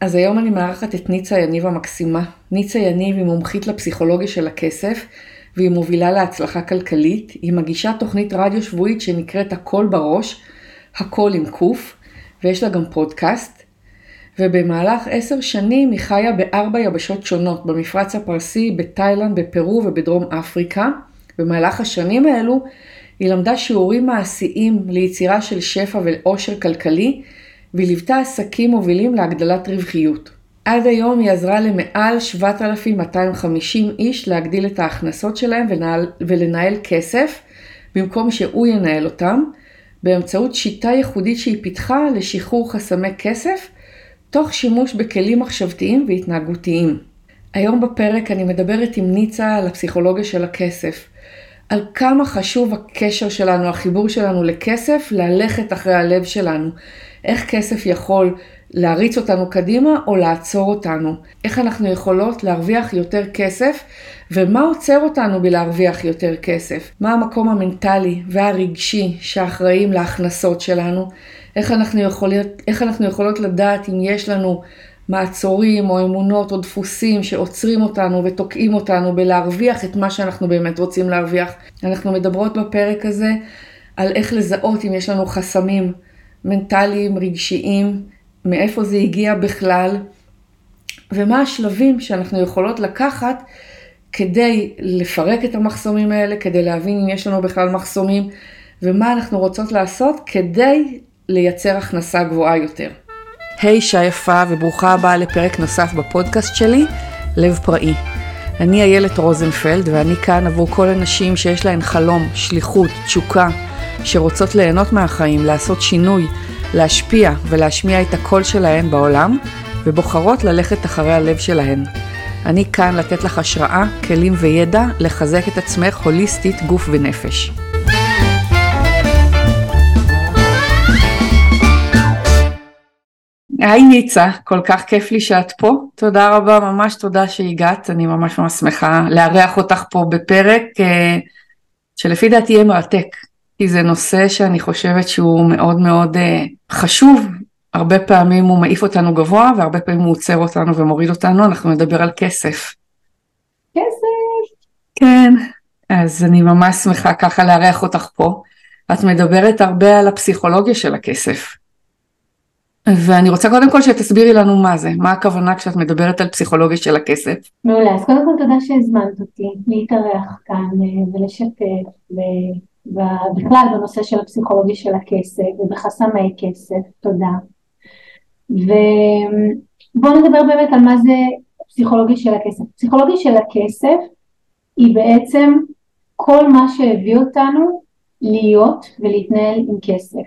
אז היום אני מארחת את ניצה יניב המקסימה. ניצה יניב היא מומחית לפסיכולוגיה של הכסף, והיא מובילה להצלחה כלכלית. היא מגישה תוכנית רדיו שבועית שנקראת הכל בראש, הכל עם קוף, ויש לה גם פודקאסט. ובמהלך עשר שנים היא חיה בארבע יבשות שונות, במפרץ הפרסי, בתאילנד, בפרו ובדרום אפריקה. במהלך השנים האלו היא למדה שיעורים מעשיים ליצירה של שפע ועושר כלכלי, והיא ליוותה עסקים מובילים להגדלת רווחיות. עד היום היא עזרה למעל 7,250 איש להגדיל את ההכנסות שלהם ולנהל, ולנהל כסף, במקום שהוא ינהל אותם, באמצעות שיטה ייחודית שהיא פיתחה לשחרור חסמי כסף, תוך שימוש בכלים מחשבתיים והתנהגותיים. היום בפרק אני מדברת עם ניצה על הפסיכולוגיה של הכסף, על כמה חשוב הקשר שלנו, החיבור שלנו לכסף, ללכת אחרי הלב שלנו. איך כסף יכול להריץ אותנו קדימה או לעצור אותנו. איך אנחנו יכולות להרוויח יותר כסף ומה עוצר אותנו בלהרוויח יותר כסף. מה המקום המנטלי והרגשי שאחראים להכנסות שלנו. איך אנחנו, יכולות, איך אנחנו יכולות לדעת אם יש לנו מעצורים או אמונות או דפוסים שעוצרים אותנו ותוקעים אותנו בלהרוויח את מה שאנחנו באמת רוצים להרוויח. אנחנו מדברות בפרק הזה על איך לזהות אם יש לנו חסמים מנטליים, רגשיים, מאיפה זה הגיע בכלל, ומה השלבים שאנחנו יכולות לקחת כדי לפרק את המחסומים האלה, כדי להבין אם יש לנו בכלל מחסומים, ומה אנחנו רוצות לעשות כדי לייצר הכנסה גבוהה יותר. היי, hey, אישה יפה וברוכה הבאה לפרק נוסף בפודקאסט שלי, לב פראי. אני איילת רוזנפלד ואני כאן עבור כל הנשים שיש להן חלום, שליחות, תשוקה, שרוצות ליהנות מהחיים, לעשות שינוי, להשפיע ולהשמיע את הקול שלהן בעולם, ובוחרות ללכת אחרי הלב שלהן. אני כאן לתת לך השראה, כלים וידע לחזק את עצמך הוליסטית, גוף ונפש. היי ניצה, כל כך כיף לי שאת פה. תודה רבה, ממש תודה שהגעת, אני ממש ממש שמחה לארח אותך פה בפרק אה, שלפי דעתי יהיה מרתק. כי זה נושא שאני חושבת שהוא מאוד מאוד uh, חשוב. הרבה פעמים הוא מעיף אותנו גבוה והרבה פעמים הוא עוצר אותנו ומוריד אותנו, אנחנו נדבר על כסף. כסף. כן, אז אני ממש שמחה ככה לארח אותך פה. את מדברת הרבה על הפסיכולוגיה של הכסף. ואני רוצה קודם כל שתסבירי לנו מה זה, מה הכוונה כשאת מדברת על פסיכולוגיה של הכסף. מעולה, אז קודם כל תודה שהזמנת אותי להתארח כאן אה, ולשתף ובכלל בנושא של הפסיכולוגיה של הכסף ובחסמי כסף, תודה. ובואו נדבר באמת על מה זה פסיכולוגיה של הכסף. פסיכולוגיה של הכסף היא בעצם כל מה שהביא אותנו להיות ולהתנהל עם כסף.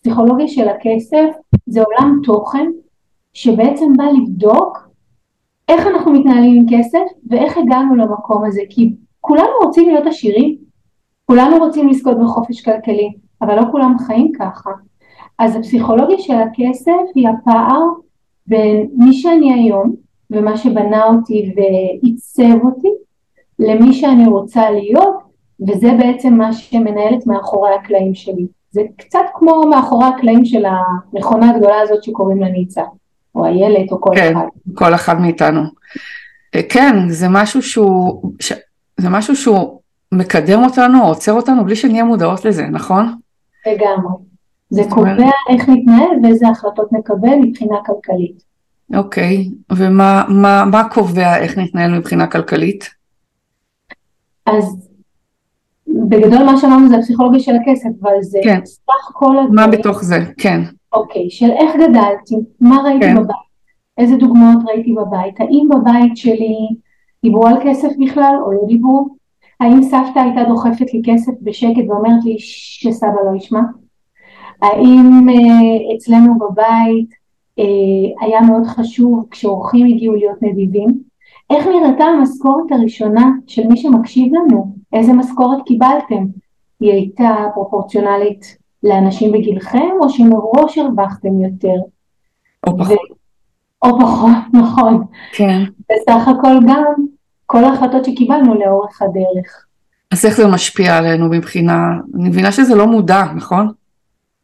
פסיכולוגיה של הכסף זה עולם תוכן שבעצם בא לבדוק איך אנחנו מתנהלים עם כסף ואיך הגענו למקום הזה, כי כולנו רוצים להיות עשירים, כולנו רוצים לזכות בחופש כלכלי, אבל לא כולם חיים ככה. אז הפסיכולוגיה של הכסף היא הפער בין מי שאני היום ומה שבנה אותי ועיצב אותי למי שאני רוצה להיות וזה בעצם מה שמנהלת מאחורי הקלעים שלי. זה קצת כמו מאחורי הקלעים של המכונה הגדולה הזאת שקוראים לה ניצה, או איילת או כל כן, אחד. כל אחד מאיתנו. אה, כן, זה משהו שהוא, ש... זה משהו שהוא מקדם אותנו, עוצר אותנו, בלי שנהיה מודעות לזה, נכון? לגמרי. זה קובע איך נתנהל ואיזה החלטות נקבל מבחינה כלכלית. אוקיי, ומה מה, מה קובע איך נתנהל מבחינה כלכלית? אז בגדול מה שאמרנו זה הפסיכולוגיה של הכסף, אבל זה כן. סך כל הדברים. מה בתוך זה? כן. אוקיי, של איך גדלתי, מה ראיתי כן. בבית, איזה דוגמאות ראיתי בבית, האם בבית שלי דיברו על כסף בכלל או לא דיברו, האם סבתא הייתה דוחפת לי כסף בשקט ואומרת לי שסבא לא ישמע, האם אה, אצלנו בבית אה, היה מאוד חשוב כשאורחים הגיעו להיות נדיבים, איך נראתה המשכורת הראשונה של מי שמקשיב לנו, איזה משכורת קיבלתם, היא הייתה פרופורציונלית לאנשים בגילכם או שמראש הרווחתם יותר? או פחות. או פחות, נכון. כן. בסך הכל גם כל ההחלטות שקיבלנו לאורך הדרך. אז איך זה משפיע עלינו מבחינה, אני מבינה שזה לא מודע, נכון?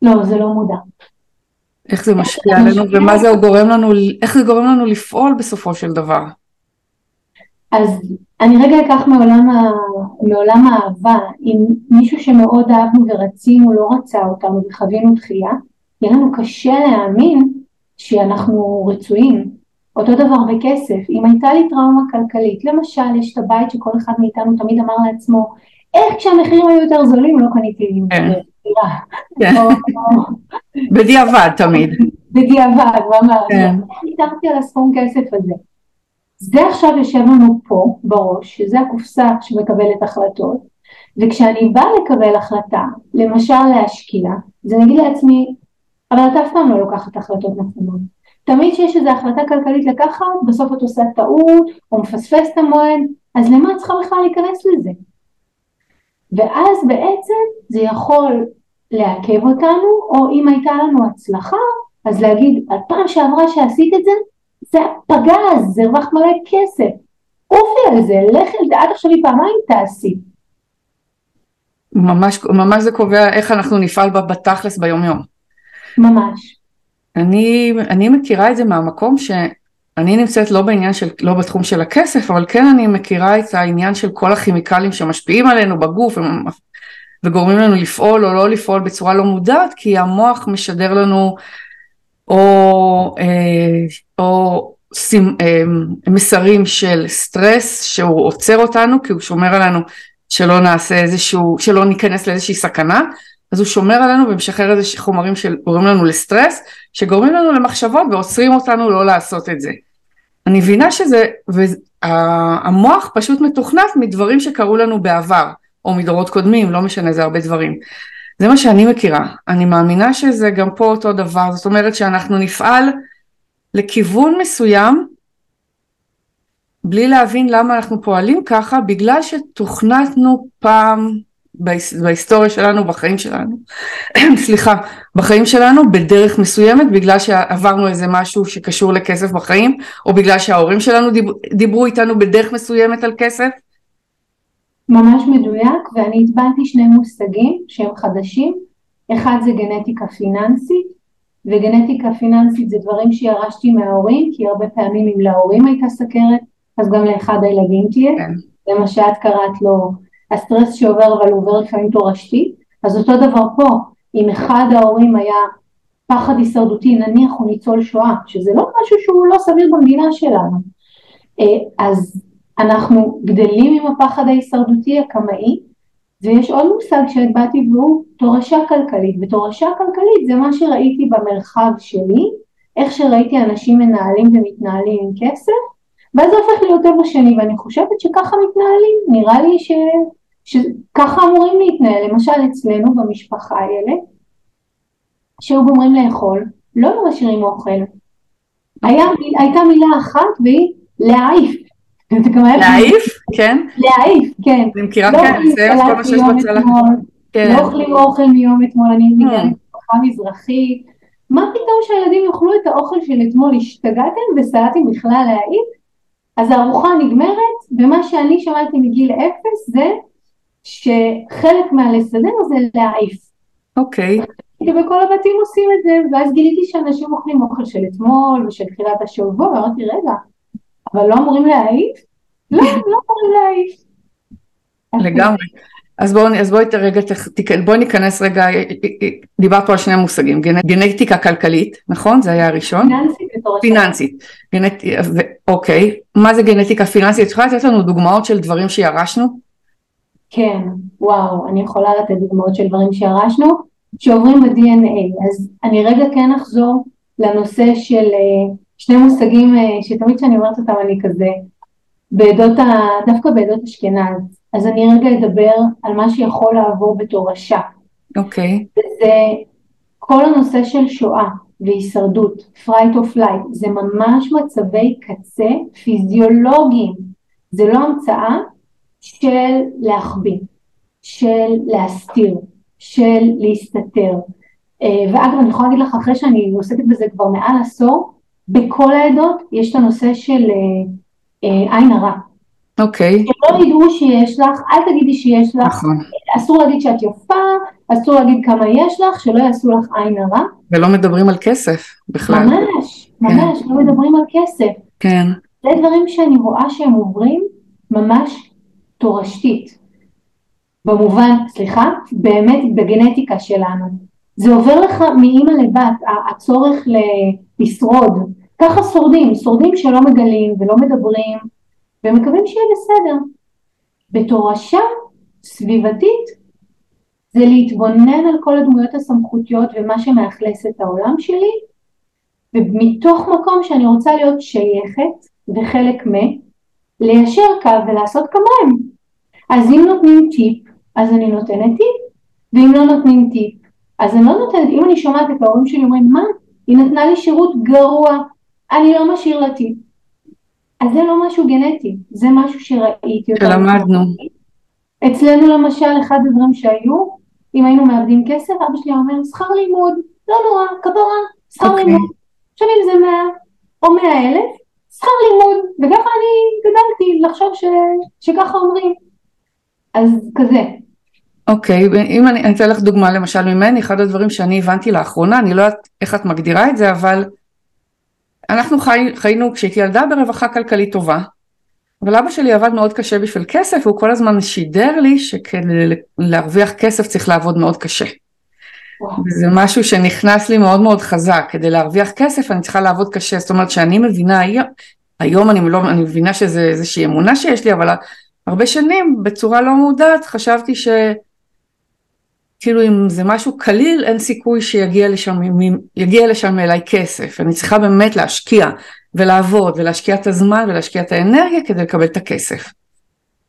לא, זה לא מודע. איך זה משפיע עלינו ומה זה גורם לנו, איך זה גורם לנו לפעול בסופו של דבר. אז אני רגע אקח מעולם, ה... מעולם האהבה, אם מישהו שמאוד אהבנו ורצינו לא רצה אותנו וחווינו דחייה, יהיה לנו קשה להאמין שאנחנו רצויים. אותו דבר בכסף, אם הייתה לי טראומה כלכלית, למשל יש את הבית שכל אחד מאיתנו תמיד אמר לעצמו, איך כשהמחירים היו יותר זולים לא קניתי כן. דירה. כן. בדיעבד תמיד. בדיעבד, ממש. כן. ויתרתי על הסכום כסף הזה. זה עכשיו יושב לנו פה בראש, שזה הקופסה שמקבלת החלטות, וכשאני באה לקבל החלטה, למשל להשקיע, אז אני אגיד לעצמי, אבל את אף פעם לא לוקחת החלטות נכונות. תמיד כשיש איזו החלטה כלכלית לקחת, בסוף את עושה טעות, או מפספס את המועד, אז למה את צריכה בכלל להיכנס לזה? ואז בעצם זה יכול לעכב אותנו, או אם הייתה לנו הצלחה, אז להגיד, הפעם שעברה שעשית את זה, זה פגז, זה הרווח מלא כסף. עופי על זה, לכי על זה, עד עכשיו היא פעמיים תעשי. ממש, ממש זה קובע איך אנחנו נפעל בתכלס ביום יום. ממש. אני, אני מכירה את זה מהמקום שאני נמצאת לא בעניין של, לא בתחום של הכסף, אבל כן אני מכירה את העניין של כל הכימיקלים שמשפיעים עלינו בגוף וגורמים לנו לפעול או לא לפעול בצורה לא מודעת, כי המוח משדר לנו או, אה, או סימ, אה, מסרים של סטרס שהוא עוצר אותנו כי הוא שומר עלינו שלא נעשה איזשהו, שלא ניכנס לאיזושהי סכנה, אז הוא שומר עלינו ומשחרר איזה חומרים שגורמים לנו לסטרס, שגורמים לנו למחשבות ועוצרים אותנו לא לעשות את זה. אני מבינה שזה, והמוח פשוט מתוכנת מדברים שקרו לנו בעבר, או מדורות קודמים, לא משנה, זה הרבה דברים. זה מה שאני מכירה. אני מאמינה שזה גם פה אותו דבר, זאת אומרת שאנחנו נפעל לכיוון מסוים, בלי להבין למה אנחנו פועלים ככה, בגלל שתוכנתנו פעם בהיסטוריה שלנו, בחיים שלנו, סליחה, בחיים שלנו בדרך מסוימת, בגלל שעברנו איזה משהו שקשור לכסף בחיים, או בגלל שההורים שלנו דיב, דיברו איתנו בדרך מסוימת על כסף, ממש מדויק, ואני הטבעתי שני מושגים שהם חדשים, אחד זה גנטיקה פיננסית, וגנטיקה פיננסית זה דברים שירשתי מההורים, כי הרבה פעמים אם להורים הייתה סכרת, אז גם לאחד הילדים תהיה, כן. זה מה שאת קראת לו, הסטרס שעובר אבל הוא עובר לפעמים תורשתי, אז אותו דבר פה, אם אחד ההורים היה פחד הישרדותי, נניח הוא ניצול שואה, שזה לא משהו שהוא לא סביר במדינה שלנו, אה, אז אנחנו גדלים עם הפחד ההישרדותי הקמאי, ויש עוד מושג שהטבעתי והוא תורשה כלכלית, ותורשה כלכלית זה מה שראיתי במרחב שלי, איך שראיתי אנשים מנהלים ומתנהלים עם כסף, ואז זה הופך להיות טבע שני, ואני חושבת שככה מתנהלים, נראה לי ש... שככה אמורים להתנהל, למשל אצלנו במשפחה האלה, שהיו גומרים לאכול, לא היו משאירים אוכל. היה, הייתה מילה אחת והיא להעיף. להעיף? כן? להעיף, כן. אני מכירה לא כן, זה כל מה שיש בצלחת. כן. לא אוכלים אוכל מיום אתמול, אני hmm. מגיעה למשפחה מזרחית. מה פתאום שהילדים יאכלו את האוכל של אתמול? השתגעתם וסלטים בכלל להעיף? אז הארוחה נגמרת, ומה שאני שמעתי מגיל אפס זה שחלק מהלסדר זה להעיף. אוקיי. ובכל הבתים עושים את זה, ואז גיליתי שאנשים אוכלים אוכל של אתמול ושל תחילת השבוע, ואמרתי רגע, אבל לא אמורים להעיף? לא, לא אמורים להעיף. לגמרי. אז בואו אז בוא רגע, בואי ניכנס רגע, דיברת פה על שני מושגים, גנטיקה כלכלית, נכון? זה היה הראשון? פיננסית. פיננסית, גנט, אוקיי, מה זה גנטיקה פיננסית? את יכולה לתת לנו דוגמאות של דברים שירשנו? כן, וואו, אני יכולה לתת דוגמאות של דברים שירשנו, שעוברים ב-DNA, אז אני רגע כן אחזור לנושא של אה, שני מושגים אה, שתמיד כשאני אומרת אותם אני כזה, בעדות ה... דווקא בעדות אשכנז, אז אני רגע אדבר על מה שיכול לעבור בתורשה. אוקיי. Okay. וזה כל הנושא של שואה והישרדות, fright of life, זה ממש מצבי קצה פיזיולוגיים, זה לא המצאה של להחביא, של להסתיר, של להסתתר. אה, ואגב, אני יכולה להגיד לך, אחרי שאני עוסקת בזה כבר מעל עשור, בכל העדות יש את הנושא של אה, אה, עין הרע. אוקיי. שלא ידעו שיש לך, אל תגידי שיש לך, נכון. אסור להגיד שאת יפה, אסור להגיד כמה יש לך, שלא יעשו לך עין הרע. ולא מדברים על כסף בכלל. ממש, ממש, לא מדברים על כסף. כן. זה דברים שאני רואה שהם עוברים ממש תורשתית. במובן, סליחה, באמת בגנטיקה שלנו. זה עובר לך מאימא לבת, הצורך לשרוד. ככה שורדים, שורדים שלא מגלים ולא מדברים, ומקווים שיהיה בסדר. בתורשה סביבתית זה להתבונן על כל הדמויות הסמכותיות ומה שמאכלס את העולם שלי, ומתוך מקום שאני רוצה להיות שייכת וחלק מ, ליישר קו ולעשות כמוהם. אז אם נותנים טיפ, אז אני נותנת טיפ, ואם לא נותנים טיפ, אז אני לא נותנת, אם אני שומעת את ההורים שלי אומרים, מה? היא נתנה לי שירות גרוע, אני לא משאיר לה טיפ. אז זה לא משהו גנטי, זה משהו שראיתי אותו. שלמדנו. אצלנו למשל, אחד הדברים שהיו, אם היינו מאבדים כסף, אבא שלי אומר, שכר לימוד, לא נורא, כפרה, שכר אוקיי. לימוד. עכשיו אם זה מאה או מאה אלף, שכר לימוד, וככה אני גדלתי לחשוב ש... שככה אומרים. אז כזה. אוקיי, אם אני אני אתן לך דוגמה למשל ממני, אחד הדברים שאני הבנתי לאחרונה, אני לא יודעת איך את מגדירה את זה, אבל אנחנו חי, חיינו כשהייתי ילדה ברווחה כלכלית טובה, אבל אבא שלי עבד מאוד קשה בשביל כסף, והוא כל הזמן שידר לי שכדי להרוויח כסף צריך לעבוד מאוד קשה. וואו. זה משהו שנכנס לי מאוד מאוד חזק, כדי להרוויח כסף אני צריכה לעבוד קשה, זאת אומרת שאני מבינה היום, היום אני, לא, אני מבינה שזה איזושהי אמונה שיש לי, אבל הרבה שנים בצורה לא מודעת חשבתי ש... כאילו אם זה משהו קליל אין סיכוי שיגיע לשם, יגיע לשם אליי כסף, אני צריכה באמת להשקיע ולעבוד ולהשקיע את הזמן ולהשקיע את האנרגיה כדי לקבל את הכסף.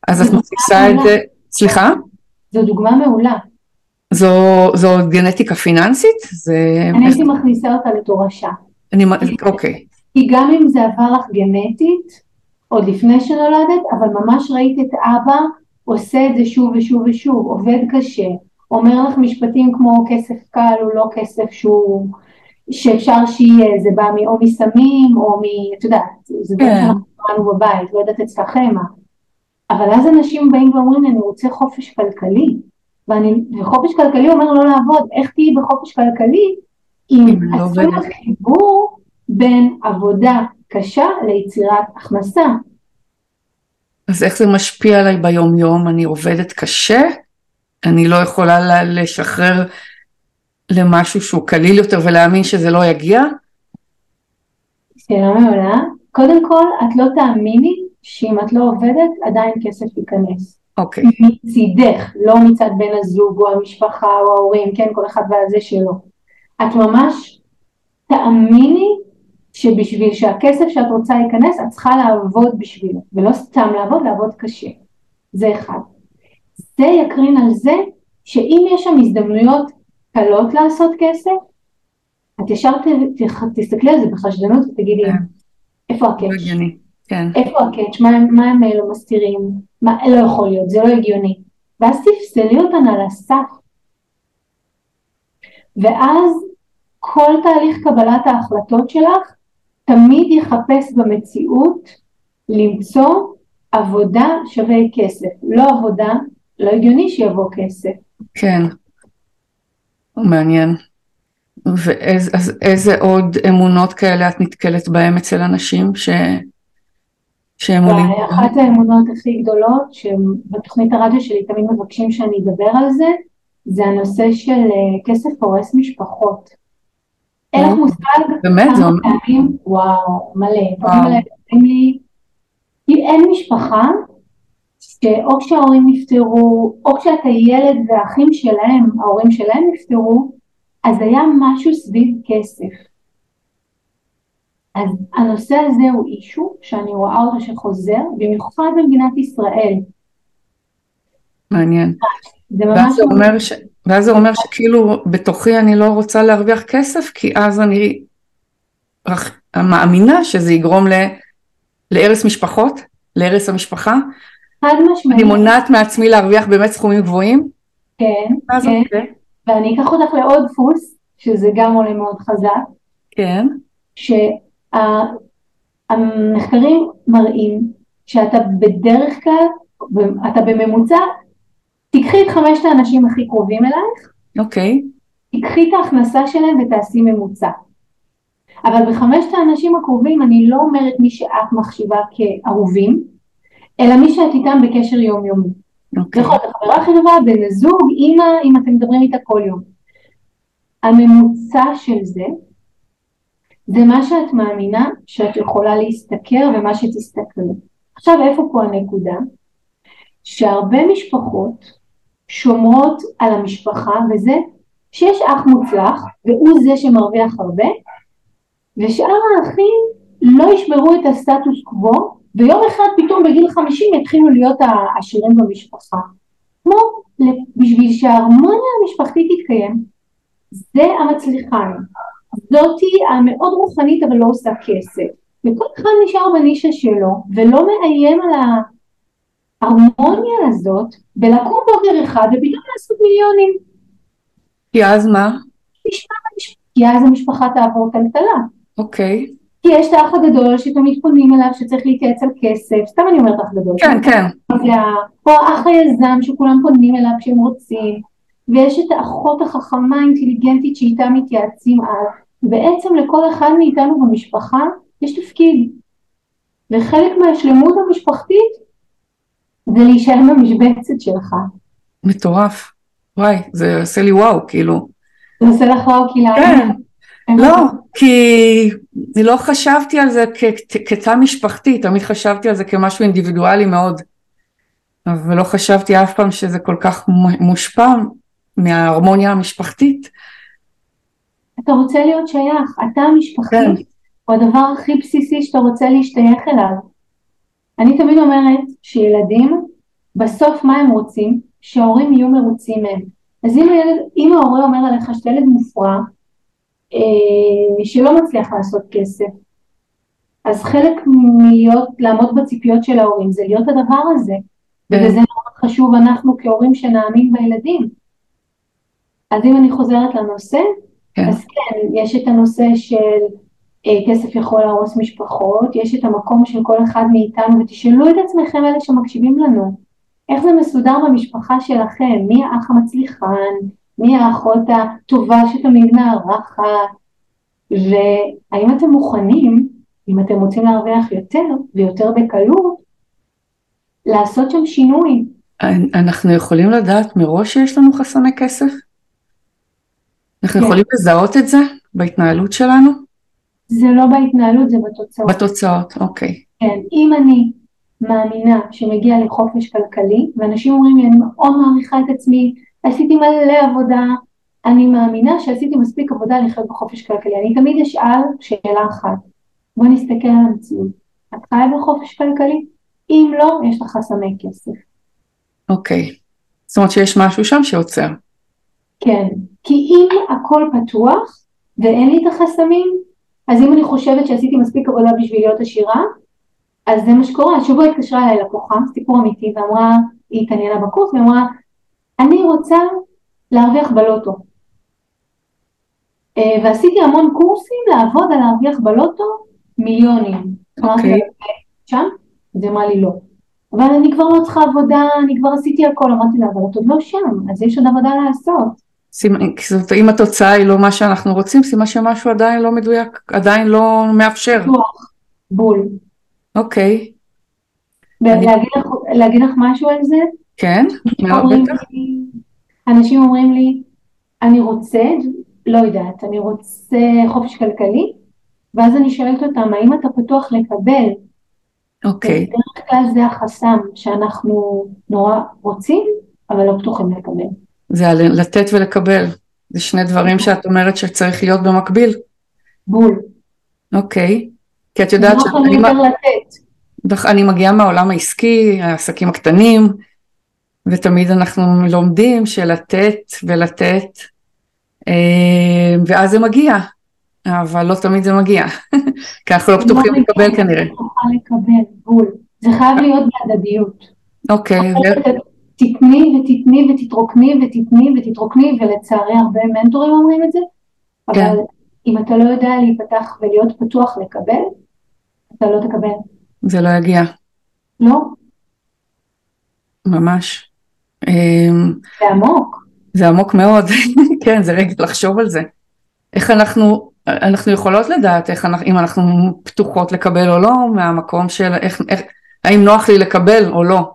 אז את מכניסה את. זה, סליחה? זו דוגמה מעולה. זו, זו גנטיקה פיננסית? זה... אני הייתי מכניסה אותה לתורשה. אני, אוקיי, כי גם אם זה עבר לך גנטית, עוד לפני שנולדת, אבל ממש ראית את אבא עושה את זה שוב ושוב ושוב, עובד קשה, אומר לך משפטים כמו כסף קל הוא לא כסף שהוא, שאפשר שיהיה, זה בא מ- או מסמים או מ... את יודעת, זה דברים כן. שאנחנו קראנו בבית, לא יודעת אצלכם מה. אבל אז אנשים באים ואומרים לי, אני רוצה חופש כלכלי. ואני, וחופש כלכלי אומר לא לעבוד, איך תהיי בחופש כלכלי אם לא עשו לך עובדת. חיבור בין עבודה קשה ליצירת הכנסה. אז איך זה משפיע עליי ביום יום? אני עובדת קשה? אני לא יכולה לשחרר למשהו שהוא קליל יותר ולהאמין שזה לא יגיע? שאלה מעולה. קודם כל, את לא תאמיני שאם את לא עובדת, עדיין כסף ייכנס. אוקיי, מצידך, לא מצד בן הזוג או המשפחה או ההורים, כן, כל אחד והזה שלו. את ממש תאמיני שבשביל שהכסף שאת רוצה ייכנס, את צריכה לעבוד בשבילו, ולא סתם לעבוד, לעבוד קשה. זה אחד. זה יקרין על זה שאם יש שם הזדמנויות קלות לעשות כסף, את ישר ת, ת, תסתכלי על זה בחשדנות ותגידי, כן. איפה הקאץ'? כן, איפה הקאץ'? מה, מה הם לא מסתירים? מה, לא יכול להיות, זה לא הגיוני. ואז תפסלי אותן על הסף. ואז כל תהליך קבלת ההחלטות שלך תמיד יחפש במציאות למצוא עבודה שווה כסף. לא עבודה, לא הגיוני שיבוא כסף. כן, מעניין. ואיזה אז איזה עוד אמונות כאלה את נתקלת בהם אצל אנשים ש... שהם עולים? ואחת האמונות הכי גדולות שבתוכנית הרדיו שלי תמיד מבקשים שאני אדבר על זה, זה הנושא של אה, כסף הורס משפחות. אין לך מושג כמה פעמים, וואו, מלא, אומרים לי, כי אין משפחה שאו כשההורים נפטרו, או כשאתה ילד והאחים שלהם, ההורים שלהם נפטרו, אז היה משהו סביב כסף. אז הנושא הזה הוא אישו שאני רואה אותו שחוזר, במיוחד במדינת ישראל. מעניין. זה ואז ממש זה אומר ש... ואז זה אומר שכאילו בתוכי אני לא רוצה להרוויח כסף, כי אז אני רח- מאמינה שזה יגרום ל... להרס משפחות, להרס המשפחה. חד אני משמעית, מונעת מעצמי להרוויח באמת סכומים גבוהים. כן, כן, אוקיי. ואני אקח אותך לעוד דפוס, שזה גם עולה מאוד חזק, כן, שהמחקרים מראים שאתה בדרך כלל, אתה בממוצע, תיקחי את חמשת האנשים הכי קרובים אלייך, אוקיי. תיקחי את ההכנסה שלהם ותעשי ממוצע. אבל בחמשת האנשים הקרובים אני לא אומרת מי שאת מחשיבה כאהובים, אלא מי שאת איתם בקשר יומיומי. אוקיי. יכול להיות חברה הכי טובה, בן הזוג, אימא, אם אתם מדברים איתה כל יום. הממוצע של זה, זה מה שאת מאמינה שאת יכולה להשתכר ומה שתסתכלי. עכשיו איפה פה הנקודה? שהרבה משפחות שומרות על המשפחה וזה שיש אח מוצלח והוא זה שמרוויח הרבה ושאר האחים לא ישמרו את הסטטוס קוו ויום אחד פתאום בגיל 50 יתחילו להיות העשירים במשפחה. כמו בשביל שההרמוניה המשפחתית תתקיים, זה המצליחן. זאתי המאוד רוחנית אבל לא עושה כסף. וכל אחד נשאר בנישה שלו ולא מאיים על ההרמוניה הזאת בלקום בוקר אחד ופתאום לעשות מיליונים. כי אז מה? כי אז המשפחה תעבור טלטלה. אוקיי. כי יש את האח הגדול שתמיד פונים אליו שצריך להתייעץ על כסף, סתם אני אומרת אח גדול. כן, כן. או האח היזם שכולם פונים אליו כשהם רוצים, ויש את האחות החכמה האינטליגנטית שאיתה מתייעצים על, בעצם לכל אחד מאיתנו במשפחה יש תפקיד. וחלק מהשלמות המשפחתית זה להישאר במשבצת שלך. מטורף. וואי, זה עושה לי וואו, כאילו. זה עושה לך וואו, כאילו. כן. לא, כי אני לא חשבתי על זה כתא משפחתי, תמיד חשבתי על זה כמשהו אינדיבידואלי מאוד. ולא חשבתי אף פעם שזה כל כך מושפע מההרמוניה המשפחתית. אתה רוצה להיות שייך, אתה המשפחתי, כן. הוא הדבר הכי בסיסי שאתה רוצה להשתייך אליו. אני תמיד אומרת שילדים, בסוף מה הם רוצים? שההורים יהיו מרוצים מהם. אז אם, הילד, אם ההורה אומר עליך שאתה ילד מופרע, אה, שלא מצליח לעשות כסף, אז חלק מלהיות, לעמוד בציפיות של ההורים זה להיות הדבר הזה. כן. וזה מאוד חשוב אנחנו כהורים שנאמין בילדים. אז אם אני חוזרת לנושא, כן. אז כן, יש את הנושא של כסף יכול להרוס משפחות, יש את המקום של כל אחד מאיתנו, ותשאלו את עצמכם אלה שמקשיבים לנו, איך זה מסודר במשפחה שלכם, מי האח המצליחן, מי האחות הטובה שתמיד מארחת, והאם אתם מוכנים, אם אתם רוצים להרוויח יותר ויותר בקלות, לעשות שם שינוי. אנחנו יכולים לדעת מראש שיש לנו חסמי כסף? אנחנו כן. יכולים לזהות את זה בהתנהלות שלנו? זה לא בהתנהלות, זה בתוצאות. בתוצאות, אוקיי. כן, אם אני מאמינה שמגיע לי חופש כלכלי, ואנשים אומרים לי, אני מאוד מעריכה את עצמי, עשיתי מלא עבודה, אני מאמינה שעשיתי מספיק עבודה לחיות בחופש כלכלי. אני תמיד אשאל שאלה אחת, בוא נסתכל על המציאות. את חיה בחופש כלכלי? אם לא, יש לך חסמי כסף. אוקיי. זאת אומרת שיש משהו שם שעוצר. כן, כי אם הכל פתוח ואין לי את החסמים, אז אם אני חושבת שעשיתי מספיק עבודה בשביל להיות עשירה, אז זה מה שקורה. השבוע התקשרה אליי לקוחה, סיפור אמיתי, ואמרה, היא התעניינה בקורס, והיא אמרה, אני רוצה להרוויח בלוטו. אה, ועשיתי המון קורסים לעבוד על להרוויח בלוטו מיליונים. אוקיי. שם? אז היא אמרה לי לא. אבל אני כבר לא צריכה עבודה, אני כבר עשיתי הכל, אמרתי לה, אבל את עוד לא שם, אז יש עוד עבודה לעשות. זאת אם התוצאה היא לא מה שאנחנו רוצים, סימן שמשהו עדיין לא מדויק, עדיין לא מאפשר. בול. אוקיי. להגיד לך משהו על זה? כן, מאוד בטח. אנשים אומרים לי, אני רוצה, לא יודעת, אני רוצה חופש כלכלי, ואז אני שואלת אותם, האם אתה פתוח לקבל? אוקיי. בדרך כלל זה החסם שאנחנו נורא רוצים, אבל לא פתוחים לקבל. זה על לתת ולקבל. זה שני דברים שאת אומרת שצריך להיות במקביל. בול. אוקיי. כי את יודעת שאני... לתת. אני מגיעה מהעולם העסקי, העסקים הקטנים, ותמיד אנחנו לומדים שלתת ולתת, אה, ואז זה מגיע, אבל לא תמיד זה מגיע, כי אנחנו לא פתוחים לא לקבל כנראה. לא לקבל, בול. זה חייב להיות בהדדיות. אוקיי. תתני ותתני ותתרוקני ותתני ותתרוקני, ולצערי הרבה מנטורים אומרים את זה, אבל כן. אם אתה לא יודע להיפתח ולהיות פתוח לקבל, אתה לא תקבל. זה לא יגיע. לא, ממש. אמ, זה עמוק. זה עמוק מאוד, כן, זה רגע לחשוב על זה. איך אנחנו, אנחנו יכולות לדעת איך אנחנו, אם אנחנו פתוחות לקבל או לא, מהמקום של איך, איך, האם נוח לי לקבל או לא,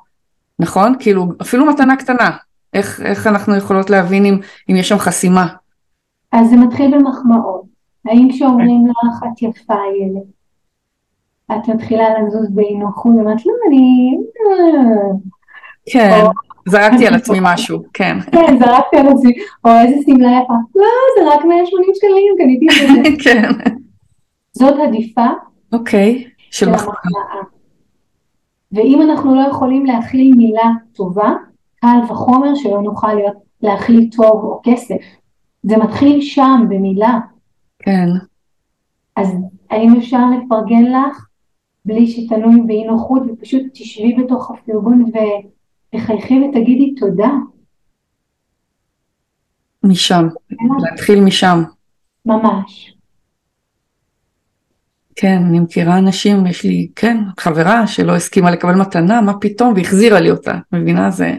נכון? כאילו, אפילו מתנה קטנה, איך, איך אנחנו יכולות להבין אם, אם יש שם חסימה. אז זה מתחיל במחמאות. האם כשאומרים לך את יפה ילד, את מתחילה לזוז באי נוחות, ואומרת לא, אני... אה. כן, זרקתי על עצמי משהו, כן. כן, זרקתי על עצמי, או איזה שמלה יפה, לא, זה רק 180 שקלים, קניתי את זה. כן. זאת עדיפה אוקיי, של מחמאה. ואם אנחנו לא יכולים להכיל מילה טובה, קל וחומר שלא נוכל להיות, להכיל טוב או כסף. זה מתחיל שם, במילה. כן, אז האם אפשר לפרגן לך בלי שתנוי באי נוחות ופשוט תשבי בתוך הפרגון ותחייכי ותגידי תודה. משם, להתחיל משם. ממש. כן, אני מכירה אנשים, יש לי, כן, חברה שלא הסכימה לקבל מתנה, מה פתאום, והחזירה לי אותה, מבינה? זה...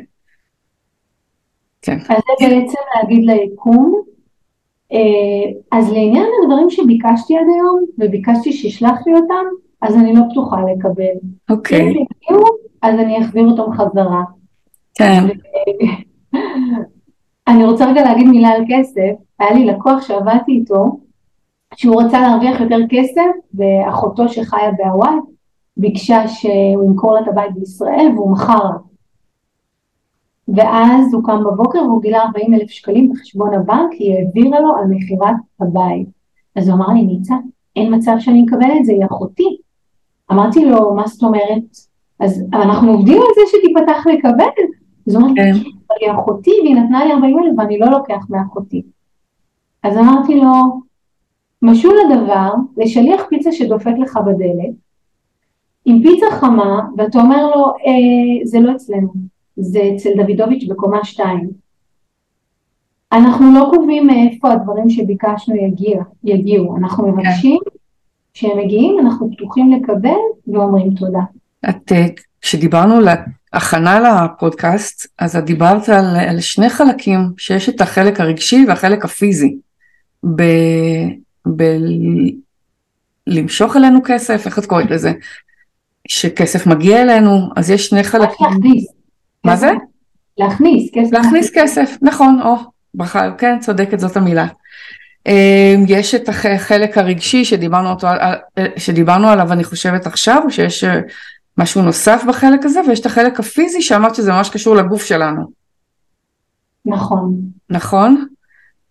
כן. אז זה בעצם להגיד ליקום. אה, אז לעניין הדברים שביקשתי עד היום, וביקשתי שישלח לי אותם, אז אני לא פתוחה לקבל. אם אוקיי, הם יגיעו, אז אני אחזיר אותם חזרה. כן, אני רוצה רגע להגיד מילה על כסף, היה לי לקוח שעבדתי איתו, שהוא רצה להרוויח יותר כסף, ואחותו שחיה בהוואי ביקשה שהוא ימכור לה את הבית בישראל, והוא מכר לה. ואז הוא קם בבוקר והוא גילה 40 אלף שקלים בחשבון הבנק, היא העבירה לו על מכירת הבית. אז הוא אמר לי, ניצה, אין מצב שאני מקבל את זה, היא אחותי. אמרתי לו, מה זאת אומרת? אז אנחנו עובדים על זה שתיפתח לקבל. אז הוא אמר, כן. אבל היא אחותי והיא נתנה לי 40 אלף ואני לא לוקח מאחותי. אז אמרתי לו, משול הדבר לשליח פיצה שדופק לך בדלת, עם פיצה חמה, ואתה אומר לו, אה, זה לא אצלנו, זה אצל דוידוביץ' בקומה 2. אנחנו לא קובעים מאיפה הדברים שביקשנו יגיע, יגיעו, אנחנו מבקשים, כשהם מגיעים אנחנו פתוחים לקבל ואומרים תודה. את, אה, כשדיברנו על ההכנה לפודקאסט, אז את דיברת על, על שני חלקים, שיש את החלק הרגשי והחלק הפיזי. ב, ב, למשוך אלינו כסף, איך את קוראת לזה? שכסף מגיע אלינו, אז יש שני חלקים. להכניס. מה זה? להכניס כסף. להכניס כסף, נכון, או, ברכה, כן, צודקת, זאת המילה. אה, יש את החלק הרגשי שדיברנו, אותו, שדיברנו עליו אני חושבת עכשיו, שיש אה, משהו נוסף בחלק הזה, ויש את החלק הפיזי שאמרת שזה ממש קשור לגוף שלנו, נכון, נכון?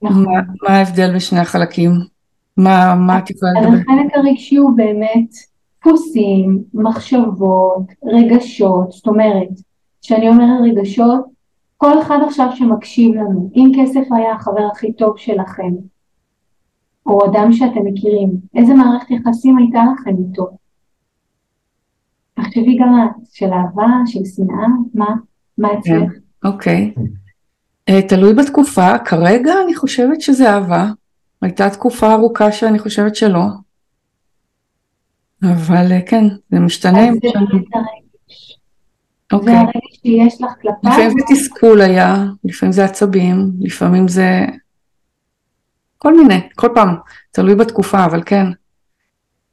נכון. מה, מה ההבדל בין שני החלקים? מה, מה את יכולה לדבר? החלק הרגשי הוא באמת דפוסים, מחשבות, רגשות, זאת אומרת, כשאני אומרת רגשות, כל אחד עכשיו שמקשיב לנו, אם כסף היה החבר הכי טוב שלכם, או אדם שאתם מכירים, איזה מערכת יחסים הייתה לכם איתו? תחשבי גם את, של אהבה, של שנאה, מה, מה אצלך? אוקיי. אה, תלוי בתקופה, כרגע אני חושבת שזה אהבה. הייתה תקופה ארוכה שאני חושבת שלא. אבל אה, כן, זה משתנה. אז זה הרגש, זה אוקיי. הרגש שיש לך כלפיו, לפעמים זה תסכול היה, לפעמים זה עצבים, לפעמים זה כל מיני, כל פעם, תלוי בתקופה, אבל כן.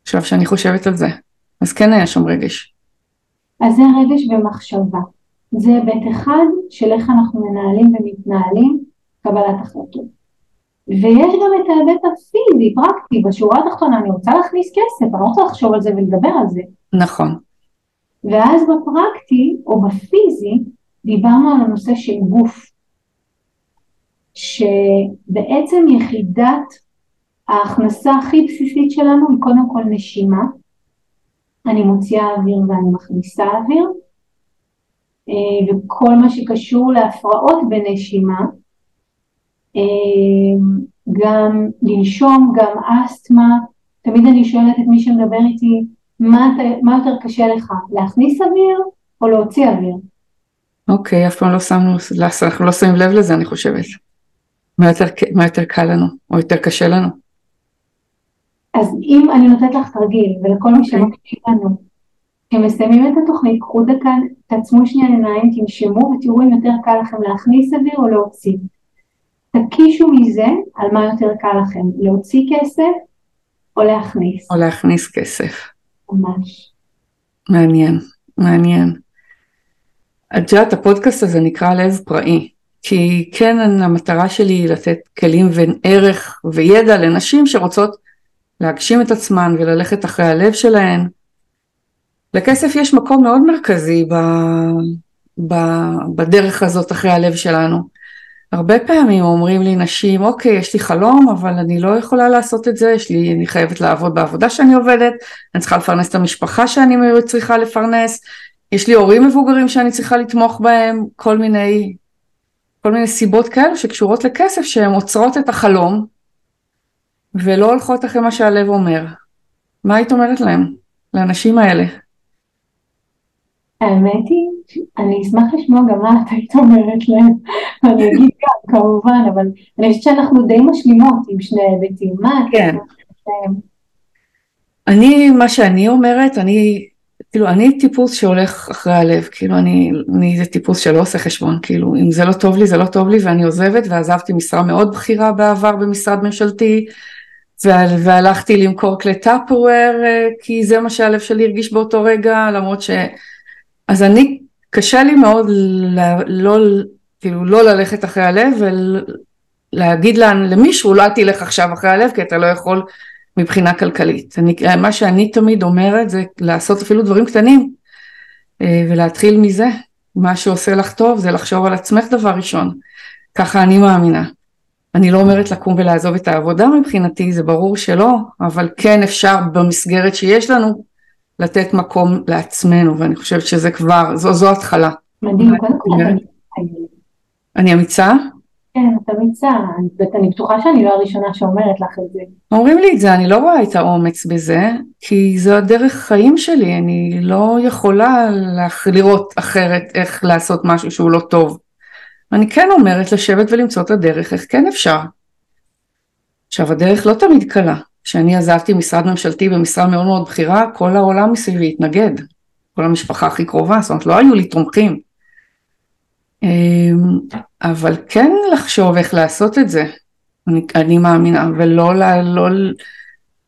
עכשיו שאני חושבת על זה, אז כן היה שם רגש. אז זה רגש ומחשבה. זה היבט אחד של איך אנחנו מנהלים ומתנהלים קבלת החלטות. ויש גם את ההיבט הפיזי, פרקטי, בשורה התחתונה אני רוצה להכניס כסף, אני לא רוצה לחשוב על זה ולדבר על זה. נכון, ואז בפרקטי או בפיזי דיברנו על הנושא של גוף, שבעצם יחידת ההכנסה הכי בסיסית שלנו היא קודם כל נשימה. אני מוציאה אוויר ואני מכניסה אוויר, אה, וכל מה שקשור להפרעות בנשימה, גם לנשום, גם אסתמה, תמיד אני שואלת את מי שמדבר איתי, מה, אתה- מה יותר קשה לך, להכניס אוויר או להוציא אוויר? אוקיי, אף פעם לא שמנו, אנחנו לא שמים לב לזה אני חושבת. מה יותר, מה יותר קל לנו, או יותר קשה לנו. אז אם אני נותנת לך תרגיל, ולכל מי אוקיי. שמקשיב לנו, כשמסיימים את התוכנית, קחו דקה, תעצמו שנייה עיניים, תנשמו ותראו אם יותר קל לכם להכניס אוויר או להוציא. תקישו מזה על מה יותר קל לכם, להוציא כסף או להכניס. או להכניס כסף. ממש. מעניין, מעניין. את יודעת, הפודקאסט הזה נקרא לב פראי, כי כן המטרה שלי היא לתת כלים וערך וידע לנשים שרוצות להגשים את עצמן וללכת אחרי הלב שלהן. לכסף יש מקום מאוד מרכזי ב, ב, בדרך הזאת אחרי הלב שלנו. הרבה פעמים אומרים לי נשים, אוקיי, יש לי חלום, אבל אני לא יכולה לעשות את זה, יש לי, אני חייבת לעבוד בעבודה שאני עובדת, אני צריכה לפרנס את המשפחה שאני צריכה לפרנס, יש לי הורים מבוגרים שאני צריכה לתמוך בהם, כל מיני, כל מיני סיבות כאלו שקשורות לכסף שהן עוצרות את החלום ולא הולכות אחרי מה שהלב אומר. מה היית אומרת להם, לאנשים האלה? האמת היא, אני אשמח לשמוע גם מה את היית אומרת להם, אני אגיד גם כמובן, אבל אני חושבת שאנחנו די משלימות עם שני היבטים, מה את כן. אני, מה שאני אומרת, אני, כאילו, אני טיפוס שהולך אחרי הלב, כאילו, אני, אני זה טיפוס שלא עושה חשבון, כאילו, אם זה לא טוב לי, זה לא טוב לי, ואני עוזבת, ועזבתי משרה מאוד בכירה בעבר במשרד ממשלתי, והלכתי למכור כלי טאפוור, אה, כי זה מה שהלב שלי הרגיש באותו רגע, למרות ש... אז אני, קשה לי מאוד ל- לא, כאילו לא ללכת אחרי הלב ולהגיד למישהו לא תלך עכשיו אחרי הלב כי אתה לא יכול מבחינה כלכלית. אני, מה שאני תמיד אומרת זה לעשות אפילו דברים קטנים אה, ולהתחיל מזה. מה שעושה לך טוב זה לחשוב על עצמך דבר ראשון. ככה אני מאמינה. אני לא אומרת לקום ולעזוב את העבודה מבחינתי, זה ברור שלא, אבל כן אפשר במסגרת שיש לנו לתת מקום לעצמנו, ואני חושבת שזה כבר, זו, זו התחלה. מדהים, קודם כל אני אמיצה? כן, את אמיצה, ואני בטוחה שאני לא הראשונה שאומרת לך את זה. אומרים לי את זה, אני לא רואה את האומץ בזה, כי זו הדרך חיים שלי, אני לא יכולה לראות אחרת איך לעשות משהו שהוא לא טוב. אני כן אומרת לשבת ולמצוא את הדרך, איך כן אפשר. עכשיו הדרך לא תמיד קלה, כשאני עזבתי משרד ממשלתי במשרה מאוד מאוד בכירה, כל העולם מסביבי התנגד, כל המשפחה הכי קרובה, זאת אומרת לא היו לי תומכים. אמ, אבל כן לחשוב איך לעשות את זה, אני, אני מאמינה, ולא לא, לא,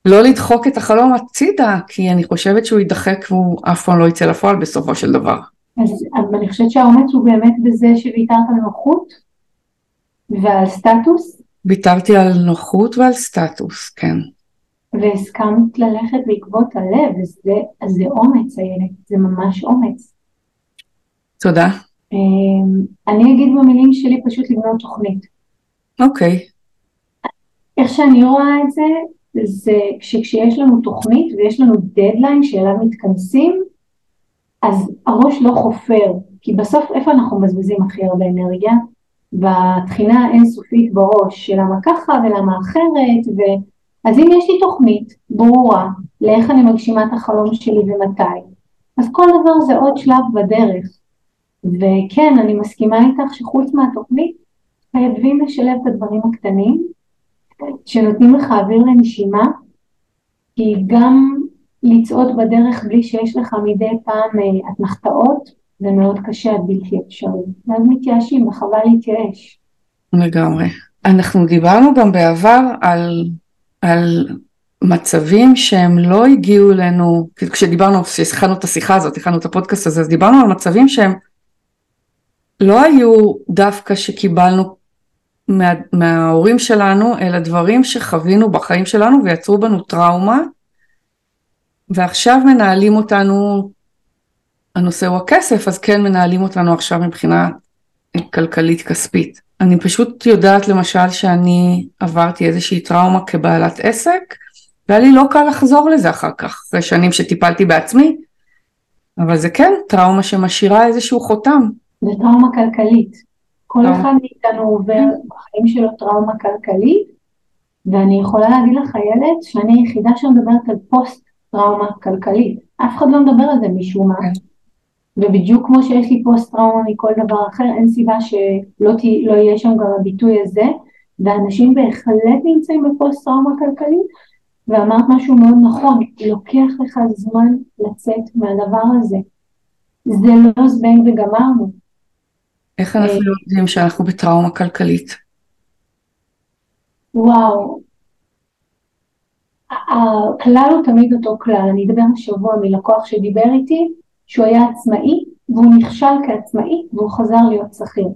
לא לדחוק את החלום הצידה, כי אני חושבת שהוא יידחק והוא אף פעם לא יצא לפועל בסופו של דבר. אז, אז אני חושבת שהאומץ הוא באמת בזה שוויתרת על נוחות ועל סטטוס? ויתרתי על נוחות ועל סטטוס, כן. והסכמת ללכת בעקבות הלב, אז זה, אז זה אומץ איילת, זה ממש אומץ. תודה. אמ, אני אגיד במילים שלי פשוט לבנות תוכנית. אוקיי. Okay. איך שאני רואה את זה, זה שכשיש לנו תוכנית ויש לנו דדליין שאליו מתכנסים, אז הראש לא חופר, כי בסוף איפה אנחנו מבזבזים הכי הרבה אנרגיה? בתחינה האינסופית בראש של למה ככה ולמה אחרת, ו... אז אם יש לי תוכנית ברורה לאיך אני מגשימה את החלום שלי ומתי, אז כל דבר זה עוד שלב בדרך. וכן, אני מסכימה איתך שחוץ מהתוכנית, חייבים לשלב את הדברים הקטנים, שנותנים לך אוויר לנשימה, כי גם לצעוד בדרך בלי שיש לך מדי פעם אה, אתנחתאות, זה מאוד קשה עד בלתי אפשרי. ואז מתייאשים, וחבל להתייאש. לגמרי. אנחנו דיברנו גם בעבר על על מצבים שהם לא הגיעו אלינו, כשדיברנו, כשהתחלנו את השיחה הזאת, התחלנו את הפודקאסט הזה, אז דיברנו על מצבים שהם לא היו דווקא שקיבלנו מה, מההורים שלנו, אלא דברים שחווינו בחיים שלנו ויצרו בנו טראומה, ועכשיו מנהלים אותנו, הנושא הוא הכסף, אז כן מנהלים אותנו עכשיו מבחינה כלכלית כספית. אני פשוט יודעת למשל שאני עברתי איזושהי טראומה כבעלת עסק והיה לי לא קל לחזור לזה אחר כך, אחרי שנים שטיפלתי בעצמי, אבל זה כן טראומה שמשאירה איזשהו חותם. זה טראומה כלכלית. כל אחד מאיתנו עובר בחיים שלו טראומה כלכלית, ואני יכולה להגיד לך איילת שאני היחידה שמדברת על פוסט טראומה כלכלית. אף אחד לא מדבר על זה משום מה. ובדיוק כמו שיש לי פוסט טראומה מכל דבר אחר, אין סיבה שלא תה, לא יהיה שם גם הביטוי הזה, ואנשים בהחלט נמצאים בפוסט טראומה כלכלית, ואמרת משהו מאוד נכון, לוקח לך זמן לצאת מהדבר הזה. זה לא זבנג וגמרנו. איך אנחנו אה, יודעים שאנחנו בטראומה כלכלית? וואו, הכלל הוא תמיד אותו כלל, אני אדבר השבוע מלקוח שדיבר איתי, שהוא היה עצמאי והוא נכשל כעצמאי והוא חזר להיות שכיר.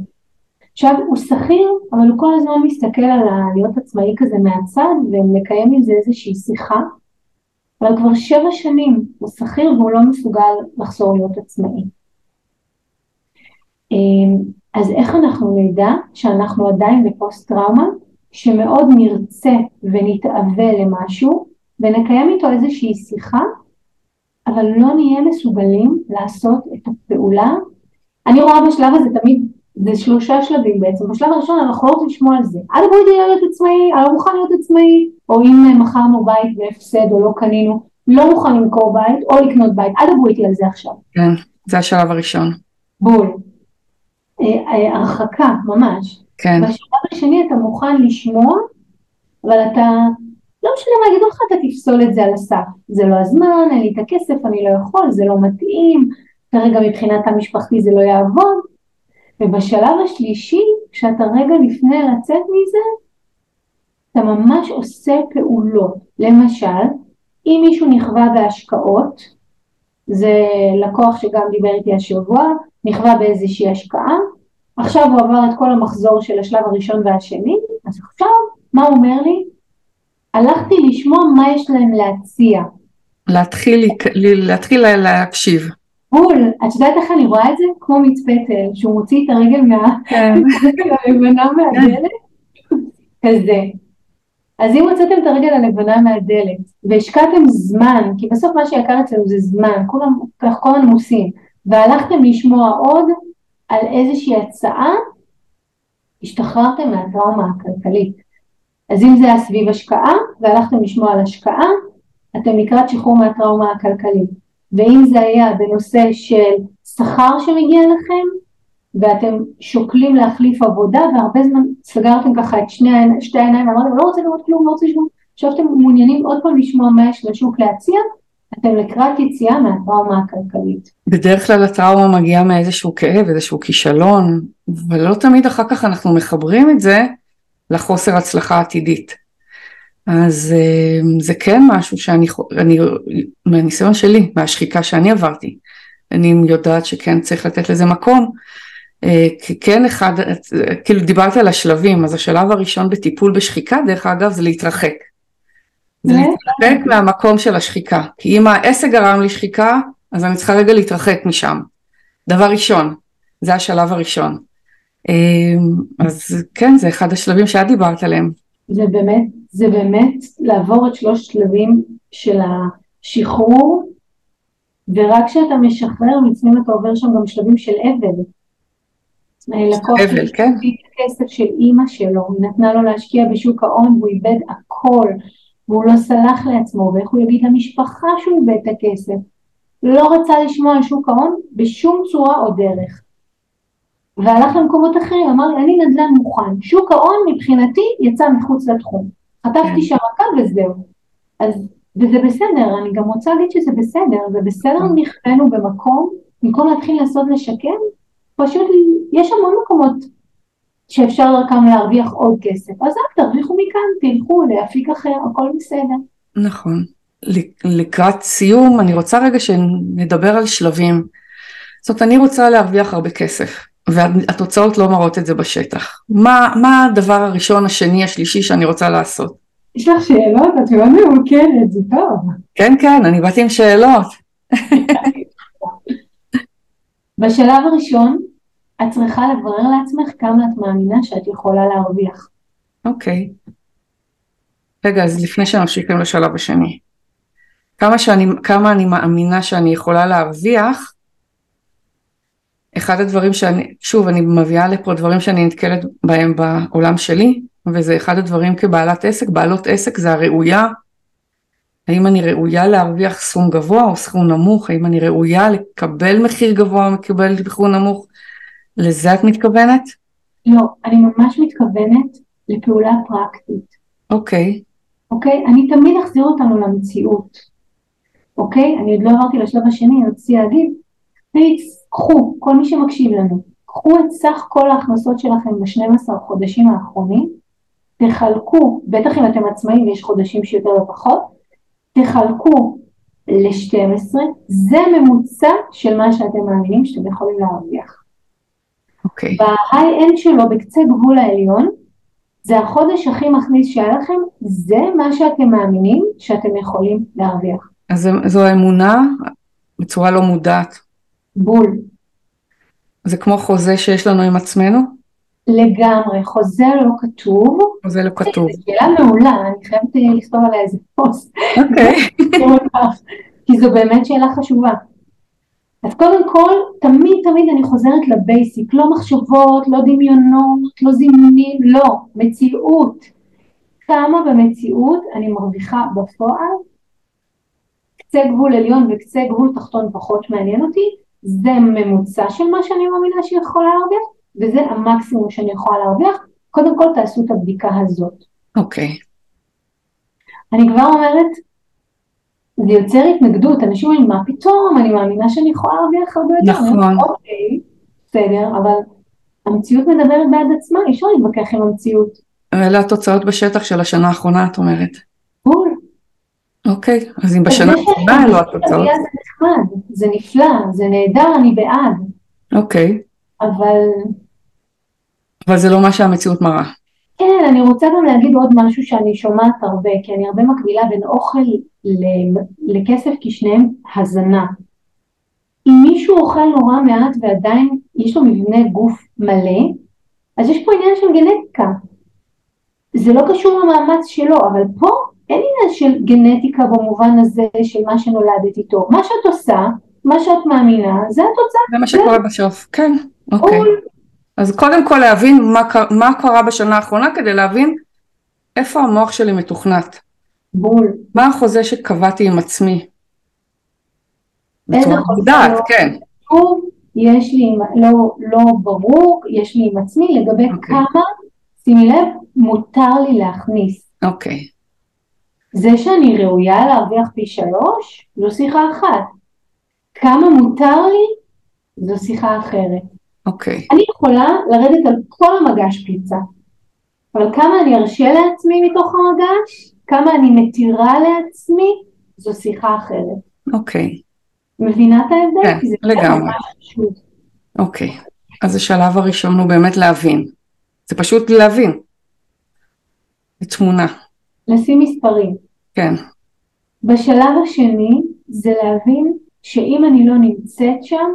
עכשיו הוא שכיר אבל הוא כל הזמן מסתכל על להיות עצמאי כזה מהצד ומקיים עם זה איזושהי שיחה אבל כבר שבע שנים הוא שכיר והוא לא מסוגל לחזור להיות עצמאי. אמ, אז איך אנחנו נדע שאנחנו עדיין בפוסט טראומה שמאוד נרצה ונתאווה למשהו ונקיים איתו איזושהי שיחה אבל לא נהיה מסוגלים לעשות את הפעולה. אני רואה בשלב הזה תמיד, זה שלושה שלבים בעצם, בשלב הראשון אנחנו לא רוצים לשמוע על זה, אל בואי להיות עצמאי, אני לא מוכן להיות עצמאי, או אם מכרנו בית בהפסד או לא קנינו, לא מוכן למכור בית או לקנות בית, אל תדברו איתי על זה עכשיו. כן, זה השלב הראשון. בול. אה, אה, הרחקה ממש. כן. בשלב השני אתה מוכן לשמוע, אבל אתה לא משנה מה יגידו לך, אתה תפסול את זה על הסף. זה לא הזמן, אין לי את הכסף, אני לא יכול, זה לא מתאים, כרגע מבחינת המשפחתי זה לא יעבוד. ובשלב השלישי, כשאתה רגע לפני לצאת מזה, אתה ממש עושה פעולות. למשל, אם מישהו נכווה בהשקעות, זה לקוח שגם דיבר איתי השבוע, נכווה באיזושהי השקעה, עכשיו הוא עבר את כל המחזור של השלב הראשון והשני, אז עכשיו, מה הוא אומר לי? הלכתי לשמוע מה יש להם להציע. להתחיל, להתחיל להקשיב. בול, את יודעת איך אני רואה את זה? כמו מצפתל, שהוא מוציא את הרגל מהלבנה כן. מהדלת, כזה. אז אם הוצאתם את הרגל הלבנה מהדלת והשקעתם זמן, כי בסוף מה שיקר אצלנו זה זמן, כולם כך כל עמוסים, והלכתם לשמוע עוד על איזושהי הצעה, השתחררתם מהטראומה הכלכלית. אז אם זה היה סביב השקעה והלכתם לשמוע על השקעה, אתם לקראת שחרור מהטראומה הכלכלית. ואם זה היה בנושא של שכר שמגיע לכם, ואתם שוקלים להחליף עבודה, והרבה זמן סגרתם ככה את שני, שתי העיניים, אמרתם לא רוצה לראות כלום, לא רוצה לשמוע, עכשיו אתם מעוניינים עוד פעם לשמוע מה יש לשוק להציע, אתם לקראת יציאה מהטראומה הכלכלית. בדרך כלל הטראומה מגיעה מאיזשהו כאב, איזשהו כישלון, ולא תמיד אחר כך אנחנו מחברים את זה לחוסר הצלחה עתידית. אז אה, זה כן משהו שאני, אני, מהניסיון שלי, מהשחיקה שאני עברתי, אני יודעת שכן צריך לתת לזה מקום. אה, כן אחד, כאילו דיברתי על השלבים, אז השלב הראשון בטיפול בשחיקה דרך אגב זה להתרחק. זה להתרחק מהמקום של השחיקה, כי אם העסק גרם לי שחיקה, אז אני צריכה רגע להתרחק משם. דבר ראשון, זה השלב הראשון. אמ, אז כן, זה אחד השלבים שאת דיברת עליהם. זה באמת, זה באמת לעבור את שלוש שלבים של השחרור, ורק כשאתה משחרר, לפעמים אתה עובר שם גם שלבים של אבל. לקוח אבל, כן. כסף של אימא שלו, היא נתנה לו להשקיע בשוק ההון והוא איבד הכל, והוא לא סלח לעצמו, ואיך הוא יגיד למשפחה שהוא איבד את הכסף. לא רצה לשמוע על שוק ההון בשום צורה או דרך. והלך למקומות אחרים, אמר לי, אני נדל"ן מוכן, שוק ההון מבחינתי יצא מחוץ לתחום. חטפתי כן. שם מכה וזהו. אז, וזה בסדר, אני גם רוצה להגיד שזה בסדר, זה בסדר כן. נכוונו במקום, במקום להתחיל לעשות לשקם, פשוט יש המון מקומות שאפשר דרכם להרוויח עוד כסף, אז אל תרוויחו מכאן, תלכו לאפיק אחר, הכל בסדר. נכון. לקראת סיום, אני רוצה רגע שנדבר על שלבים. זאת אומרת, אני רוצה להרוויח הרבה כסף. והתוצאות לא מראות את זה בשטח. מה, מה הדבר הראשון, השני, השלישי שאני רוצה לעשות? יש לך שאלות? את מאוד ממוקדת, זה טוב. כן, כן, אני באתי עם שאלות. בשלב הראשון, את צריכה לברר לעצמך כמה את מאמינה שאת יכולה להרוויח. אוקיי. רגע, אז לפני שנמשיכים לשלב השני. כמה, שאני, כמה אני מאמינה שאני יכולה להרוויח, אחד הדברים שאני, שוב אני מביאה לפה דברים שאני נתקלת בהם בעולם שלי וזה אחד הדברים כבעלת עסק, בעלות עסק זה הראויה, האם אני ראויה להרוויח סכום גבוה או סכום נמוך, האם אני ראויה לקבל מחיר גבוה או מקבל מחיר נמוך, לזה את מתכוונת? לא, אני ממש מתכוונת לפעולה פרקטית. אוקיי. אוקיי? אני תמיד אחזיר אותנו למציאות, אוקיי? אני עוד לא עברתי לשלב השני, אני רציתי להגיד, פליץ, קחו, כל מי שמקשיב לנו, קחו את סך כל ההכנסות שלכם ב-12 חודשים האחרונים, תחלקו, בטח אם אתם עצמאים ויש חודשים שיותר ופחות, תחלקו ל-12, זה ממוצע של מה שאתם מאמינים שאתם יכולים להרוויח. אוקיי. Okay. ב high-end שלו, בקצה גבול העליון, זה החודש הכי מכניס שהיה לכם, זה מה שאתם מאמינים שאתם יכולים להרוויח. אז זו אמונה בצורה לא מודעת. בול. זה כמו חוזה שיש לנו עם עצמנו? לגמרי, חוזה לא כתוב. חוזה לא כתוב. זו שאלה מעולה, אני חייבת אה, לכתוב עליה איזה פוסט. אוקיי. כי זו באמת שאלה חשובה. אז קודם כל, תמיד תמיד אני חוזרת לבייסיק, לא מחשבות, לא דמיונות, לא זימונים, לא, מציאות. כמה במציאות אני מרוויחה בפועל, קצה גבול עליון וקצה גבול תחתון פחות מעניין אותי, זה ממוצע של מה שאני מאמינה שיכולה להרוויח, וזה המקסימום שאני יכולה להרוויח, קודם כל תעשו את הבדיקה הזאת. אוקיי. Okay. אני כבר אומרת, זה יוצר התנגדות, אנשים אומרים, מה פתאום, אני מאמינה שאני יכולה להרוויח הרבה יותר. נכון. אוקיי, בסדר, אבל המציאות מדברת בעד עצמה, אי אפשר להתווכח עם המציאות. אלה התוצאות בשטח של השנה האחרונה, את אומרת. בול. אוקיי, אז אם בשנה האחרונה אלו התוצאות. זה נחמד, זה נפלא, זה נהדר, אני בעד. אוקיי. אבל... אבל זה לא מה שהמציאות מראה. כן, אני רוצה גם להגיד עוד משהו שאני שומעת הרבה, כי אני הרבה מקבילה בין אוכל לכסף, כי שניהם הזנה. אם מישהו אוכל נורא מעט ועדיין יש לו מבנה גוף מלא, אז יש פה עניין של גנטיקה. זה לא קשור למאמץ שלו, אבל פה אין עניין של גנטיקה במובן הזה של מה שנולדת איתו. מה שאת עושה, מה שאת מאמינה, זה התוצאה. זה מה שקורה בסוף, כן, אוקיי. אז קודם כל להבין מה, מה קרה בשנה האחרונה כדי להבין איפה המוח שלי מתוכנת. בול. מה החוזה שקבעתי עם עצמי? איזה חוזה לא כן. יש לי, לא, לא ברור, יש לי עם עצמי לגבי okay. אוקיי. כמה, שימי לב, מותר לי להכניס. אוקיי. Okay. זה שאני ראויה להרוויח פי שלוש, זו שיחה אחת. כמה מותר לי, זו שיחה אחרת. אוקיי. Okay. אני יכולה לרדת על כל המגש פיצה, אבל כמה אני ארשה לעצמי מתוך המגש, כמה אני מתירה לעצמי, זו שיחה אחרת. אוקיי. Okay. מבינה את ההבדל? כן, לגמרי. אוקיי. Okay. אז השלב הראשון הוא באמת להבין. זה פשוט להבין. תמונה. לשים מספרים. כן. בשלב השני זה להבין שאם אני לא נמצאת שם,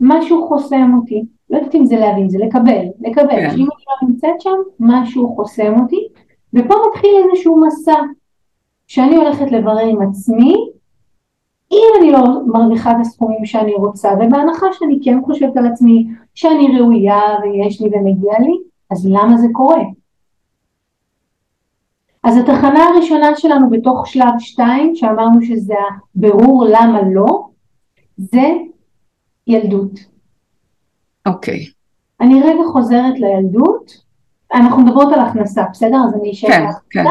משהו חוסם אותי. לא יודעת אם זה להבין, זה לקבל, לקבל. כן. שאם אני לא נמצאת שם, משהו חוסם אותי, ופה מתחיל איזשהו מסע, שאני הולכת לברר עם עצמי, אם אני לא מרוויחה את הסכומים שאני רוצה, ובהנחה שאני כן חושבת על עצמי שאני ראויה ויש לי ומגיע לי, אז למה זה קורה? אז התחנה הראשונה שלנו בתוך שלב 2, שאמרנו שזה הבירור למה לא, זה ילדות. אוקיי. Okay. אני רגע חוזרת לילדות, אנחנו מדברות על הכנסה, בסדר? אז אני אשאר כן, כן.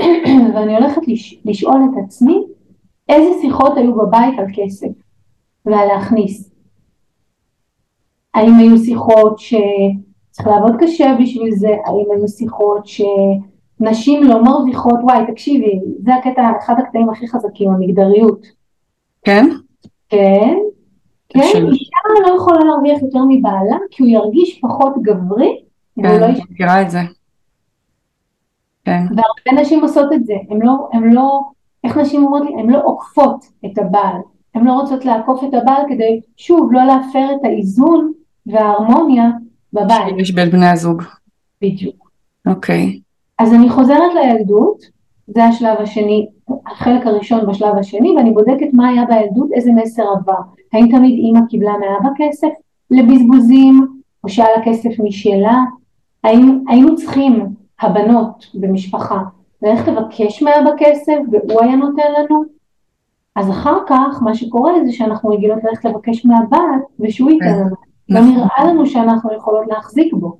ואני הולכת לש, לשאול את עצמי איזה שיחות היו בבית על כסף ועל להכניס. האם היו שיחות שצריך לעבוד קשה בשביל זה? האם היו שיחות שנשים לא מרוויחות? וואי, תקשיבי, זה הקטע, אחד הקטעים הכי חזקים, המגדריות. כן? כן, כן, אישה לא יכולה להרוויח יותר מבעלה כי הוא ירגיש פחות גברי. כן, אני לא מכירה את זה. כן. והרבה נשים עושות את זה, הן לא, הן לא, איך נשים אומרות לי? הן לא עוקפות את הבעל, הן לא רוצות לעקוף את הבעל כדי, שוב, לא להפר את האיזון וההרמוניה בבית. שיש בין בני הזוג. בדיוק. אוקיי. אז אני חוזרת לילדות, זה השלב השני, החלק הראשון בשלב השני, ואני בודקת מה היה בילדות, איזה מסר עבר. האם תמיד אימא קיבלה מאבא כסף לבזבוזים, או שהיה לה כסף משלה? האם היינו צריכים, הבנות במשפחה, ללכת לבקש מאבא כסף והוא היה נותן לנו? אז אחר כך מה שקורה זה שאנחנו רגילות ללכת לבקש מהבת ושהוא ייתן כן. לנו. לא נכון. נראה לנו שאנחנו יכולות להחזיק בו.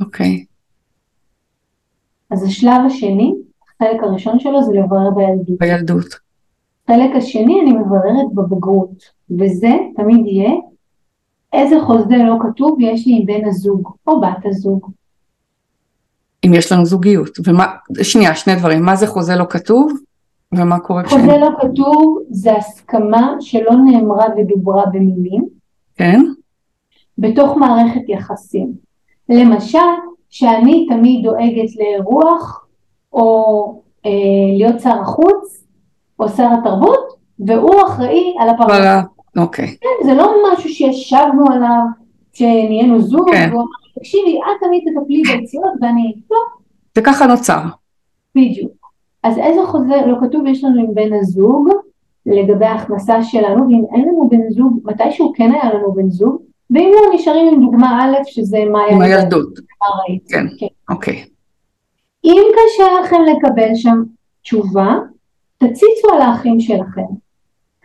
אוקיי. אז השלב השני, החלק הראשון שלו זה לברר בילדות. בילדות. החלק השני אני מבררת בבגרות, וזה תמיד יהיה איזה חוזה לא כתוב יש לי עם בן הזוג או בת הזוג. אם יש לנו זוגיות. ומה, שנייה, שני דברים, מה זה חוזה לא כתוב ומה קורה כשאין? חוזה לא כתוב זה הסכמה שלא נאמרה ודוברה במילים. כן? בתוך מערכת יחסים. למשל, שאני תמיד דואגת לאירוח או אה, להיות שר החוץ או שר התרבות והוא אחראי על הפרנסה. אוקיי. כן, זה לא משהו שישבנו עליו, שנהיינו זוג, כן. והוא אמר, תקשיבי, את תמיד תטפלי ביציאות ואני, לא, וככה נוצר. בדיוק. אז איזה חוזה לא כתוב יש לנו עם בן הזוג לגבי ההכנסה שלנו, ואם אין לנו בן זוג, מתישהו כן היה לנו בן זוג, ואם לא נשארים עם דוגמה א', שזה מה עם הילדות. כן. כן. אוקיי. אם קשה לכם לקבל שם תשובה, תציצו על האחים שלכם.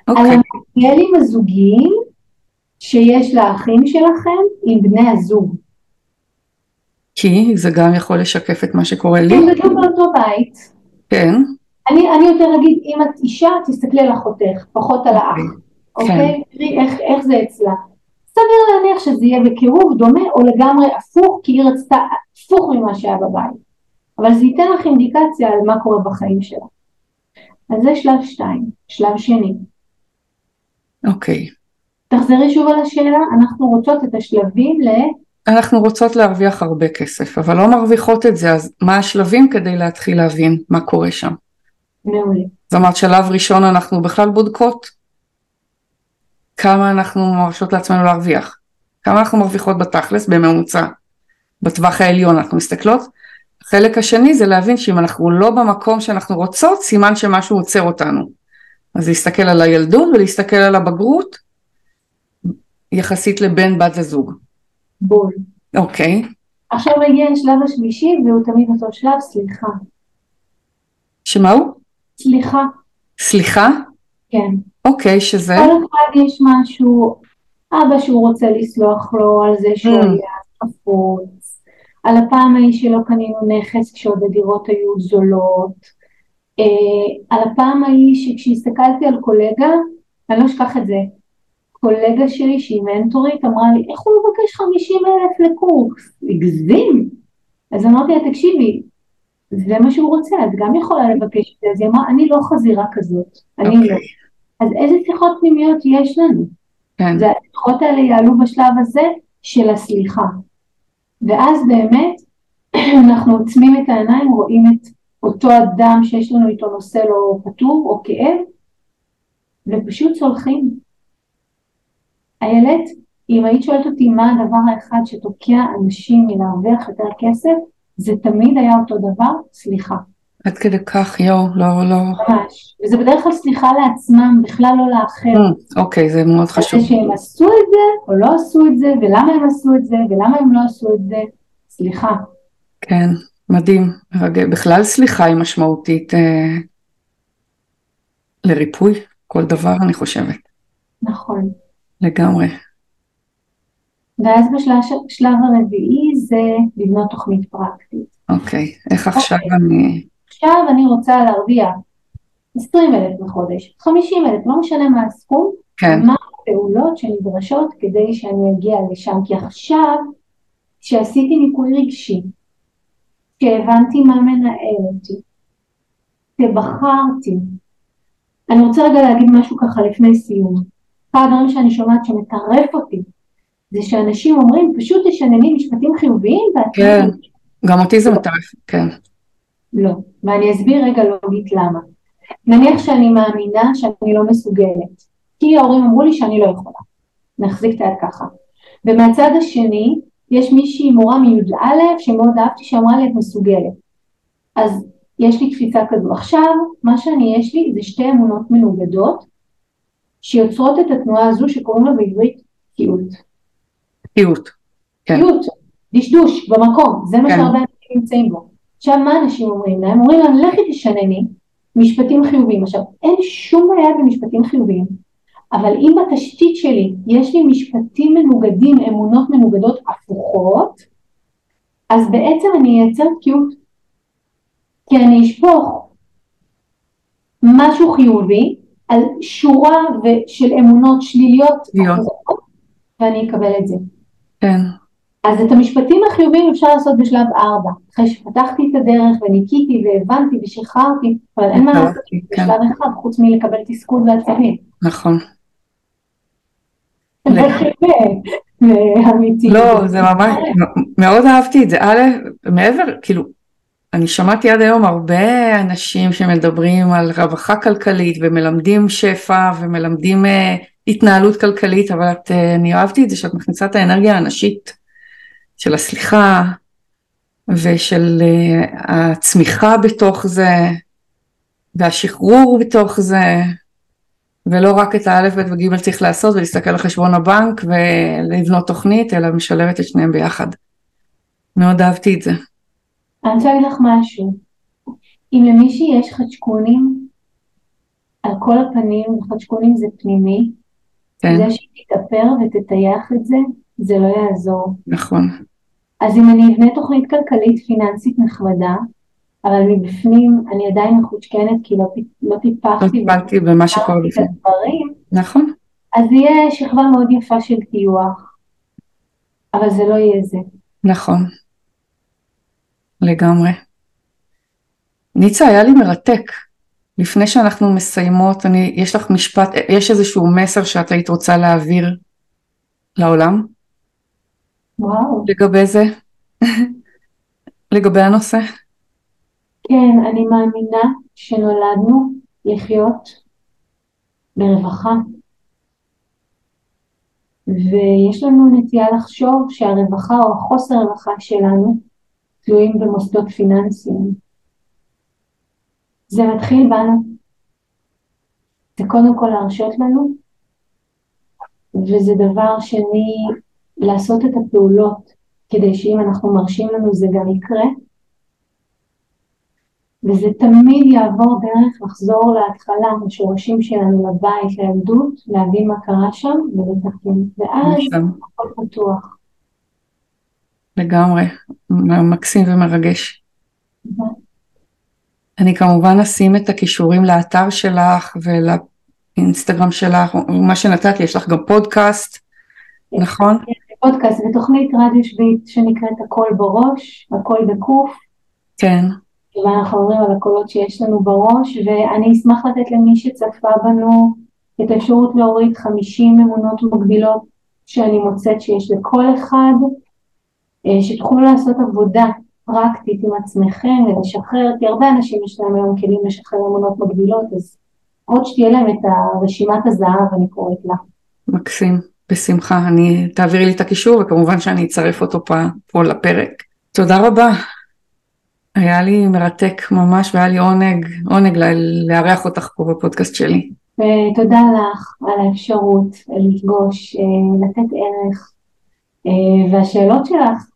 על אוקיי. המודלים הזוגיים שיש לאחים שלכם עם בני הזוג. כי זה גם יכול לשקף את מה שקורה לי. הם גדלו באותו בית. כן. אני, אני יותר אגיד, אם את אישה, תסתכלי על אחותך, פחות על האח. אוקיי? תראי איך, איך זה אצלה. סביר להניח שזה יהיה בקירוב דומה או לגמרי הפוך, כי היא רצתה הפוך ממה שהיה בבית. אבל זה ייתן לך אינדיקציה על מה קורה בחיים שלה. אז זה שלב שתיים. שלב שני. אוקיי. תחזרי שוב על השאלה, אנחנו רוצות את השלבים ל... אנחנו רוצות להרוויח הרבה כסף, אבל לא מרוויחות את זה, אז מה השלבים כדי להתחיל להבין מה קורה שם? מעולה. זאת אומרת, שלב ראשון אנחנו בכלל בודקות כמה אנחנו מרשות לעצמנו להרוויח, כמה אנחנו מרוויחות בתכלס בממוצע, בטווח העליון אנחנו מסתכלות. החלק השני זה להבין שאם אנחנו לא במקום שאנחנו רוצות, סימן שמשהו עוצר אותנו. אז להסתכל על הילדות ולהסתכל על הבגרות יחסית לבן בת הזוג. בול. אוקיי, עכשיו מגיע השלב השלישי והוא תמיד אותו שלב, סליחה. שמה הוא? סליחה, סליחה? כן. אוקיי, שזה? כל אחד יש משהו, אבא שהוא רוצה לסלוח לו על זה שהוא Mm. היה חפוץ, על הפעם ההיא שלא קנינו נכס כשעוד הדירות היו זולות, אה, על הפעם ההיא שכשהסתכלתי על קולגה, אני לא אשכח את זה, קולגה שלי שהיא מנטורית אמרה לי, איך הוא מבקש 50 אלף לקורס? הגזים. אז אמרתי לה, תקשיבי, זה מה שהוא רוצה, את גם יכולה לבקש את זה. אז היא אמרה, אני לא חזירה כזאת, אני לא. אז איזה שיחות פנימיות יש לנו? כן, והשיחות האלה יעלו בשלב הזה של הסליחה. ואז באמת אנחנו עוצמים את העיניים, רואים את אותו אדם שיש לנו איתו נושא לא פתור או כאב, ופשוט סולחים. איילת, אם היית שואלת אותי מה הדבר האחד שתוקע אנשים מלהרוויח יותר כסף, זה תמיד היה אותו דבר, סליחה. עד כדי כך, יואו, לא, לא, ממש. וזה בדרך כלל סליחה לעצמם, בכלל לא לאחר. Mm, אוקיי, זה מאוד חשוב. זה שהם עשו את זה או לא עשו את זה, ולמה הם עשו את זה, ולמה הם לא עשו את זה, סליחה. כן, מדהים. בכלל סליחה היא משמעותית אה, לריפוי, כל דבר אני חושבת, נכון. לגמרי. ואז בשלב הרביעי זה לבנות תוכנית פרקטית. אוקיי, איך עכשיו אני... עכשיו אני רוצה להרוויח 20 אלף בחודש, 50 אלף, לא משנה מה הסכום, כן, מה הפעולות שנדרשות כדי שאני אגיע לשם, כי עכשיו, כשעשיתי ניקוי רגשי, כשהבנתי מה מנהל אותי, כשבחרתי, אני רוצה רגע להגיד משהו ככה לפני סיום. אחד הדברים שאני שומעת שמטרף אותי, זה שאנשים אומרים, פשוט תשנני משפטים חיוביים ואת... כן. גם אותי זה מטרף, כן. לא, ואני אסביר רגע לוגית למה. נניח שאני מאמינה שאני לא מסוגלת, כי ההורים אמרו לי שאני לא יכולה. נחזיק את היד ככה. ומהצד השני, יש מישהי מורה מי"א שמאוד אהבתי שאמרה לי את מסוגלת. אז יש לי תפיסה כזו. עכשיו, מה שאני יש לי זה שתי אמונות מנוגדות שיוצרות את התנועה הזו שקוראים לה בעברית תקיעות. תקיעות. כן. תקיעות, דשדוש, במקום, זה מה כן. שהרבה אנשים נמצאים בו. עכשיו, מה אנשים אומרים להם? אומרים להם, לכי תשנני משפטים חיוביים. עכשיו, אין שום בעיה במשפטים חיוביים, אבל אם בתשתית שלי יש לי משפטים מנוגדים, אמונות מנוגדות הפוכות, אז בעצם אני אייצר תקיעות. כי אני אשפוך משהו חיובי על שורה של אמונות שליליות ואני אקבל את זה. כן. אז את המשפטים החיוביים אפשר לעשות בשלב ארבע, אחרי שפתחתי את הדרך וניקיתי והבנתי ושחררתי, אבל אין מה לעשות בשלב כן. אחד חוץ מלקבל תסכול ועצבים. נכון. אמיתי. לא, זה ממש, מאוד אהבתי את זה. א', מעבר, כאילו, אני שמעתי עד היום הרבה אנשים שמדברים על רווחה כלכלית ומלמדים שפע ומלמדים uh, התנהלות כלכלית, אבל את, uh, אני אהבתי את זה שאת מכניסה את האנרגיה הנשית של הסליחה ושל uh, הצמיחה בתוך זה והשחרור בתוך זה. ולא רק את האלף, בית וגימל צריך לעשות ולהסתכל על חשבון הבנק ולבנות תוכנית, אלא משלבת את שניהם ביחד. מאוד אהבתי את זה. אני רוצה להגיד לך משהו. אם למישהי יש חדשקונים על כל הפנים, וחדשקונים זה פנימי, כן. זה שהיא תתאפר ותטייח את זה, זה לא יעזור. נכון. אז אם אני אבנה תוכנית כלכלית פיננסית נחמדה, אבל מבפנים אני עדיין מחושכנת כי לא, לא טיפחתי. לא טיפלתי במה שקורה בפנים. נכון. אז יהיה שכבה מאוד יפה של טיוח, אבל זה לא יהיה זה. נכון. לגמרי. ניצה, היה לי מרתק. לפני שאנחנו מסיימות, אני, יש לך משפט, יש איזשהו מסר שאת היית רוצה להעביר לעולם? וואו. לגבי זה? לגבי הנושא? כן, אני מאמינה שנולדנו לחיות ברווחה. ויש לנו נטייה לחשוב שהרווחה או החוסר הרווחה שלנו תלויים במוסדות פיננסיים. זה מתחיל בנו. זה קודם כל להרשות לנו, וזה דבר שני, לעשות את הפעולות כדי שאם אנחנו מרשים לנו זה גם יקרה. וזה תמיד יעבור דרך לחזור להתחלה, לשורשים שלנו, לבית, לילדות, להבין מה קרה שם ולתקן. ואז הכל פתוח. לגמרי, מקסים ומרגש. אני כמובן אשים את הכישורים לאתר שלך ולאינסטגרם שלך, מה שנתת לי, יש לך גם פודקאסט, נכון? פודקאסט ותוכנית רדיו שביעית שנקראת הכל בראש, הכל בקוף. כן. ואנחנו אומרים על הקולות שיש לנו בראש, ואני אשמח לתת למי שצפה בנו את האפשרות להוריד 50 אמונות מגבילות שאני מוצאת שיש לכל אחד, אה, שתוכלו לעשות עבודה פרקטית עם עצמכם ולשחרר, כי הרבה אנשים יש להם היום כלים לשחרר אמונות מגבילות, אז עוד שתהיה להם את רשימת הזהב, אני קוראת לה. מקסים, בשמחה. אני, תעבירי לי את הקישור וכמובן שאני אצרף אותו פה, פה לפרק. תודה רבה. היה לי מרתק ממש והיה לי עונג, עונג לארח אותך פה בפודקאסט שלי. ותודה לך על האפשרות לפגוש, אה, לתת ערך, אה, והשאלות שלך,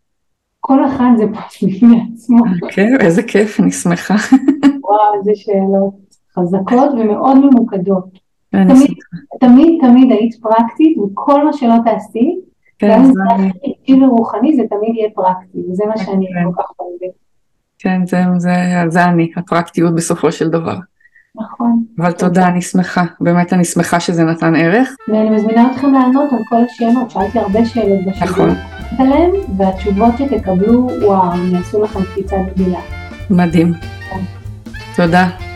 כל אחד זה פרט בפני עצמו. כן, איזה כיף, אני שמחה. וואו, איזה שאלות חזקות ומאוד ממוקדות. תמיד, תמיד תמיד היית פרקטית, וכל מה שלא תעשי, כן, גם אם זה רגשי ורוחני, זה תמיד יהיה פרקטי, וזה מה שאני כן. כל כך אוהבת. כן, זה, זה, זה אני, הפרקטיות בסופו של דבר. נכון. אבל תודה, אני שמחה, באמת אני שמחה שזה נתן ערך. ואני מזמינה אתכם לענות על כל השאלות, שאלתי הרבה שאלות בשבוע. נכון. עליהם, והתשובות שתקבלו, וואו, הם יעשו לכם קפיצה גדילה. מדהים. כן. תודה.